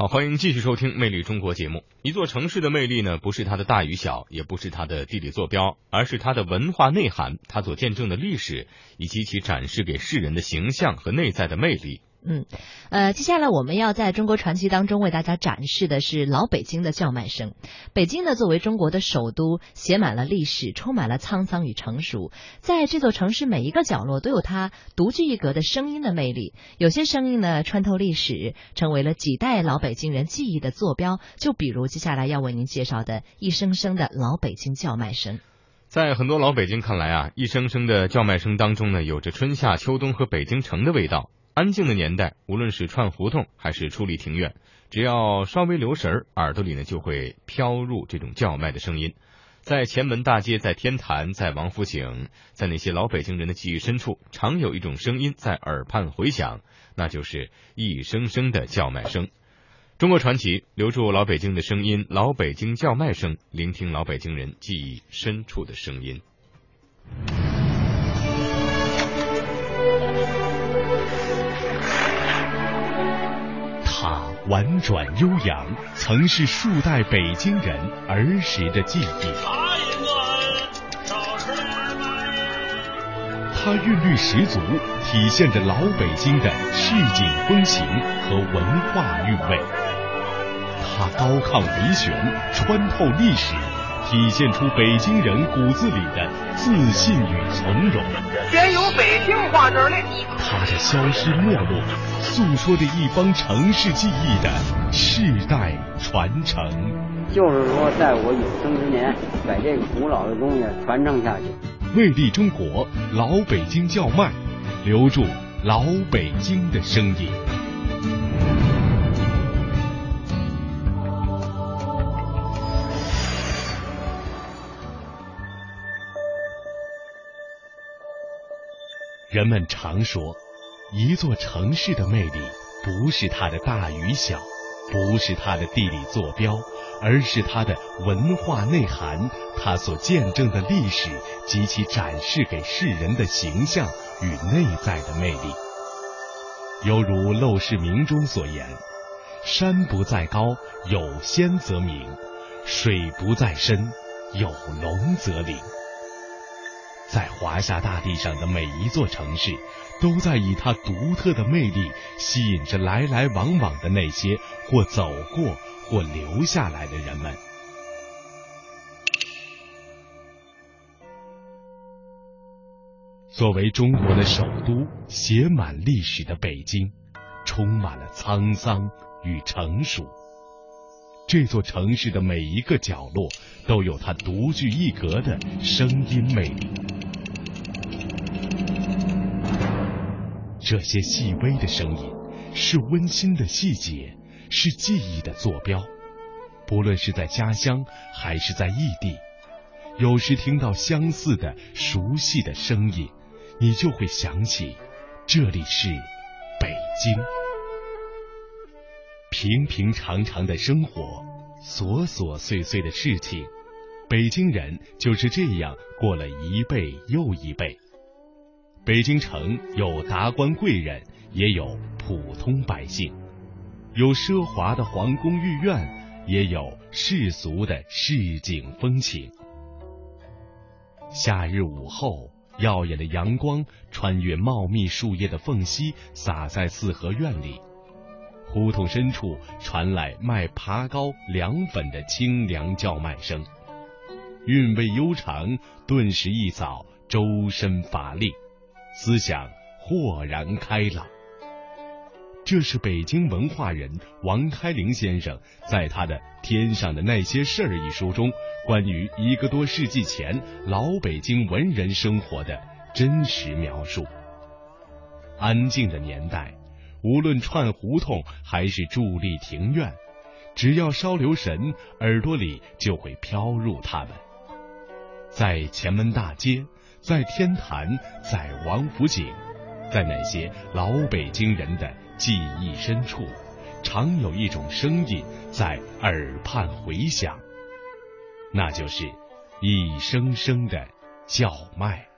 好，欢迎继续收听《魅力中国》节目。一座城市的魅力呢，不是它的大与小，也不是它的地理坐标，而是它的文化内涵，它所见证的历史，以及其展示给世人的形象和内在的魅力。嗯，呃，接下来我们要在中国传奇当中为大家展示的是老北京的叫卖声。北京呢，作为中国的首都，写满了历史，充满了沧桑与成熟。在这座城市每一个角落都有它独具一格的声音的魅力。有些声音呢，穿透历史，成为了几代老北京人记忆的坐标。就比如接下来要为您介绍的一声声的老北京叫卖声。在很多老北京看来啊，一声声的叫卖声当中呢，有着春夏秋冬和北京城的味道。安静的年代，无论是串胡同还是出离庭院，只要稍微留神儿，耳朵里呢就会飘入这种叫卖的声音。在前门大街，在天坛，在王府井，在那些老北京人的记忆深处，常有一种声音在耳畔回响，那就是一声声的叫卖声。中国传奇，留住老北京的声音，老北京叫卖声，聆听老北京人记忆深处的声音。婉转悠扬，曾是数代北京人儿时的记忆。它韵律十足，体现着老北京的市井风情和文化韵味。它高亢回旋，穿透历史。体现出北京人骨子里的自信与从容。先有北京话这里。它的消失没落，诉说着一方城市记忆的世代传承。就是说，在我有生之年，把这个古老的东西传承下去。魅力中国，老北京叫卖，留住老北京的声音。人们常说，一座城市的魅力不是它的大与小，不是它的地理坐标，而是它的文化内涵，它所见证的历史及其展示给世人的形象与内在的魅力。犹如《陋室铭》中所言：“山不在高，有仙则名；水不在深，有龙则灵。”在华夏大地上的每一座城市，都在以它独特的魅力吸引着来来往往的那些或走过或留下来的人们。作为中国的首都，写满历史的北京，充满了沧桑与成熟。这座城市的每一个角落都有它独具一格的声音魅力。这些细微的声音，是温馨的细节，是记忆的坐标。不论是在家乡还是在异地，有时听到相似的、熟悉的声音，你就会想起，这里是北京。平平常常的生活，琐琐碎碎的事情，北京人就是这样过了一辈又一辈。北京城有达官贵人，也有普通百姓；有奢华的皇宫御苑，也有世俗的市井风情。夏日午后，耀眼的阳光穿越茂密树叶的缝隙，洒在四合院里。胡同深处传来卖爬糕、凉粉的清凉叫卖声，韵味悠长，顿时一扫周身乏力，思想豁然开朗。这是北京文化人王开林先生在他的《天上的那些事儿》一书中，关于一个多世纪前老北京文人生活的真实描述。安静的年代。无论串胡同还是伫立庭院，只要稍留神，耳朵里就会飘入它们。在前门大街，在天坛，在王府井，在那些老北京人的记忆深处，常有一种声音在耳畔回响，那就是一声声的叫卖。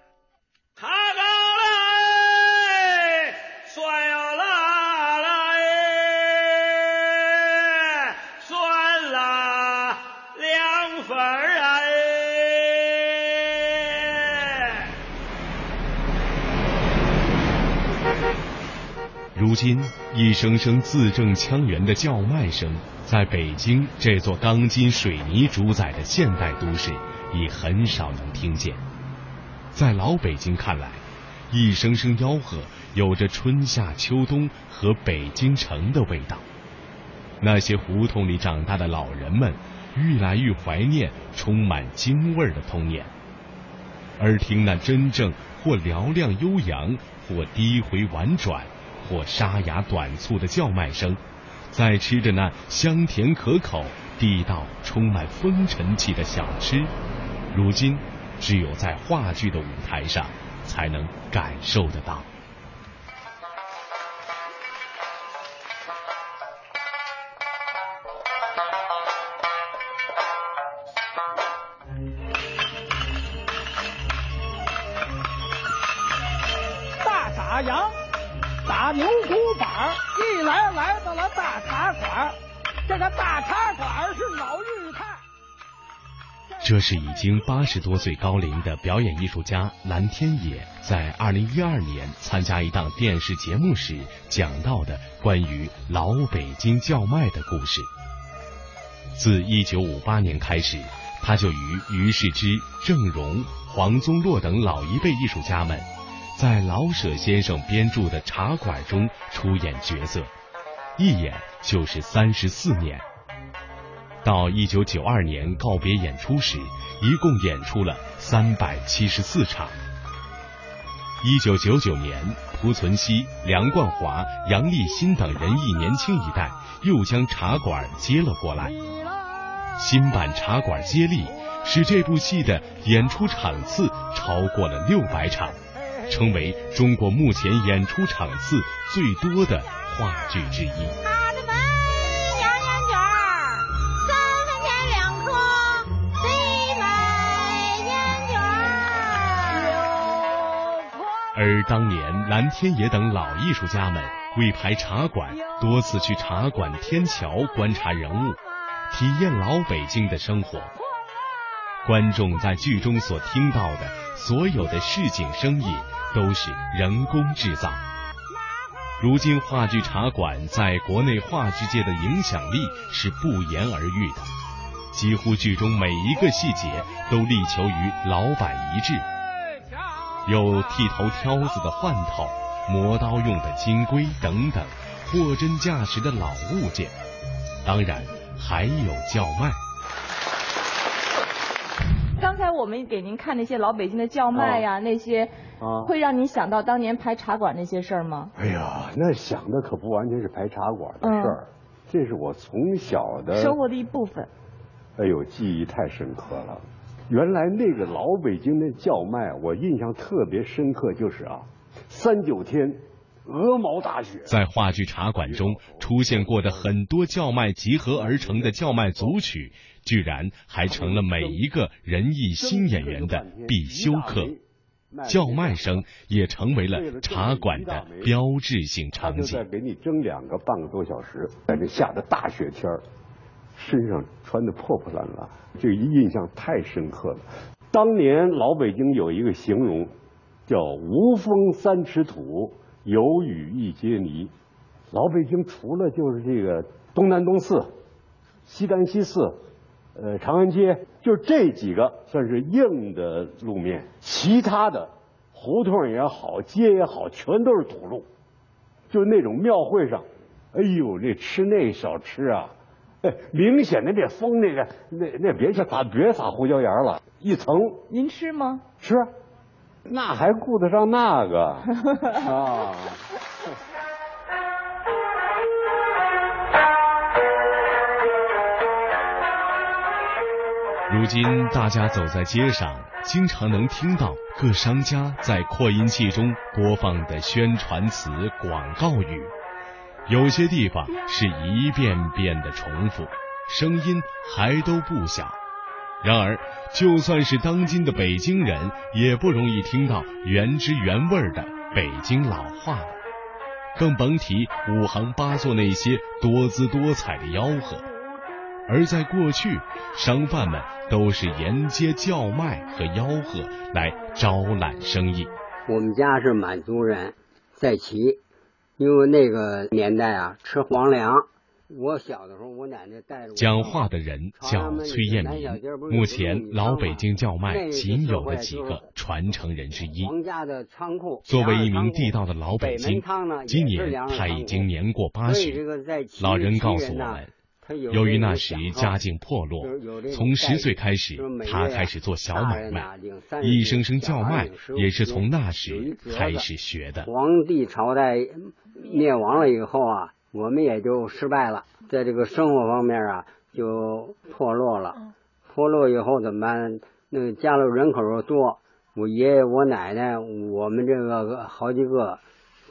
如今，一声声字正腔圆的叫卖声，在北京这座钢筋水泥主宰的现代都市，已很少能听见。在老北京看来，一声声吆喝有着春夏秋冬和北京城的味道。那些胡同里长大的老人们，愈来愈怀念充满京味儿的童年。而听那真正或嘹亮悠扬，或低回婉转，或沙哑短促的叫卖声，在吃着那香甜可口、地道充满风尘气的小吃，如今只有在话剧的舞台上才能感受得到。大茶馆是老日菜。这是已经八十多岁高龄的表演艺术家蓝天野在二零一二年参加一档电视节目时讲到的关于老北京叫卖的故事。自一九五八年开始，他就与于世之、郑荣、黄宗洛等老一辈艺术家们，在老舍先生编著的《茶馆》中出演角色，一演就是三十四年。到一九九二年告别演出时，一共演出了三百七十四场。一九九九年，濮存昕、梁冠华、杨立新等人艺年轻一代又将茶馆接了过来。新版茶馆接力，使这部戏的演出场次超过了六百场，成为中国目前演出场次最多的话剧之一。而当年蓝天野等老艺术家们为排茶馆，多次去茶馆天桥观察人物，体验老北京的生活。观众在剧中所听到的所有的市井声音，都是人工制造。如今话剧茶馆在国内话剧界的影响力是不言而喻的，几乎剧中每一个细节都力求与老板一致。有剃头挑子的换头、磨刀用的金龟等等，货真价实的老物件。当然还有叫卖。刚才我们给您看那些老北京的叫卖呀，那些啊会让您想到当年排茶馆那些事儿吗？哎呀，那想的可不完全是排茶馆的事儿，这是我从小的生活的一部分。哎呦，记忆太深刻了。原来那个老北京的叫卖，我印象特别深刻，就是啊，三九天，鹅毛大雪，在话剧茶馆中出现过的很多叫卖集合而成的叫卖组曲，居然还成了每一个人艺新演员的必修课。叫卖声也成为了茶馆的标志性场景再。给你蒸两个半个多小时，在这下的大雪天儿身上穿的破破烂烂，这个印象太深刻了。当年老北京有一个形容，叫“无风三尺土，有雨一街泥”。老北京除了就是这个东南东四、西单西四，呃，长安街，就这几个算是硬的路面，其他的胡同也好，街也好，全都是土路。就是那种庙会上，哎呦，那吃那小吃啊，明显的这风那个那那别去撒别撒胡椒盐了，一层您吃吗？吃，那还顾得上那个 啊？如今大家走在街上，经常能听到各商家在扩音器中播放的宣传词、广告语，有些地方是一遍遍的重复，声音还都不小。然而，就算是当今的北京人，也不容易听到原汁原味的北京老话了，更甭提五行八作那些多姿多彩的吆喝。而在过去，商贩们都是沿街叫卖和吆喝来招揽生意。我们家是满族人，在齐，因为那个年代啊，吃皇粮。我小的时候，我奶奶带着我。讲话的人叫崔彦民，目前老北京叫卖仅有的几个传承人之一。皇家的仓库。作为一名地道的老北京，今年他已经年过八旬。老人告诉我们，由于那时家境破落，从十岁开始，他开始做小买卖，一声声叫卖也是从那时开始学的。皇帝朝代灭亡了以后啊。我们也就失败了，在这个生活方面啊，就破落了。破落以后怎么办？那个家里人口又多，我爷爷、我奶奶，我们这个好几个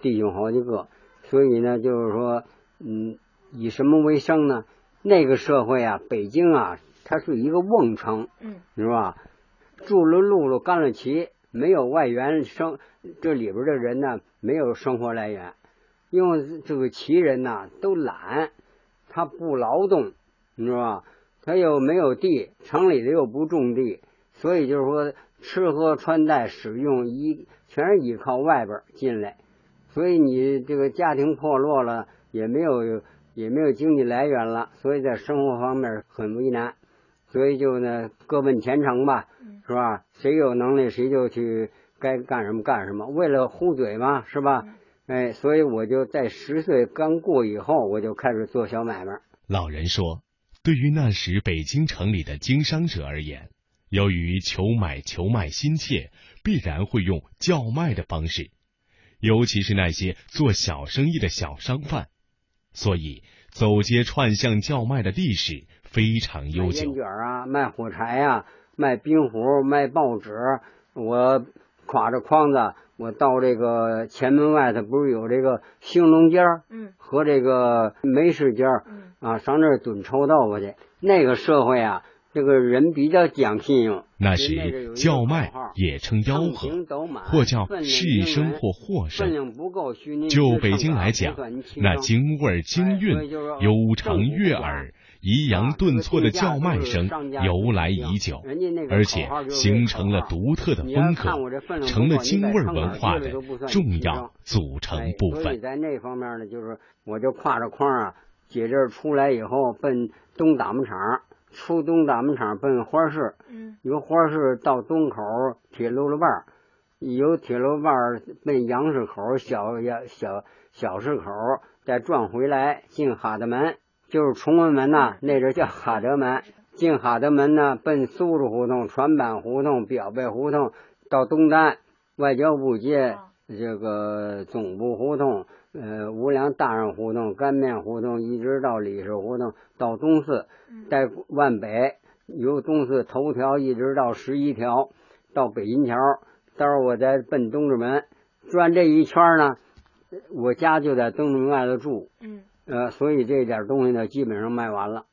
弟兄好几个，所以呢，就是说，嗯，以什么为生呢？那个社会啊，北京啊，它是一个瓮城，嗯，是吧？住了路了干了旗，没有外援生，这里边的人呢，没有生活来源。因为这个旗人呐都懒，他不劳动，你知道吧？他又没有地，城里的又不种地，所以就是说吃喝穿戴使用依全是依靠外边进来，所以你这个家庭破落了，也没有也没有经济来源了，所以在生活方面很为难，所以就呢各奔前程吧，是吧？谁有能力谁就去该干什么干什么，为了糊嘴嘛，是吧？哎，所以我就在十岁刚过以后，我就开始做小买卖。老人说，对于那时北京城里的经商者而言，由于求买求卖心切，必然会用叫卖的方式，尤其是那些做小生意的小商贩，所以走街串巷叫卖的历史非常悠久。烟卷啊，卖火柴呀，卖冰壶，卖报纸，我挎着筐子。我到这个前门外头，不是有这个兴隆街儿，嗯，和这个梅市街儿，嗯，啊，上那儿蹲臭豆腐去。那个社会啊，这个人比较讲信用。那时叫卖也称吆喝，或叫市声或货声。就北京来讲，那京味京韵、悠长悦耳。抑扬顿挫的叫卖声由来已久，而且形成了独特的风格，成了京味文化的重要组成部分。在那方面呢，就是我就挎着筐啊，姐这儿出来以后奔东打木厂，出东大门厂奔花市，由花市到东口铁路了半，由铁路半奔杨市口小小小小市口，再转回来进哈德门。就是崇文门呐，那阵叫哈德门。进哈德门呢，奔苏州胡同、船板胡同、表背胡同，到东单外交部街，这个总部胡同，呃，无良大人胡同、干面胡同，一直到李氏胡同，到东四，在万北，由东四头条一直到十一条，到北银桥。到时候我再奔东直门，转这一圈呢，我家就在东直门外头住。嗯。呃，所以这点东西呢，基本上卖完了。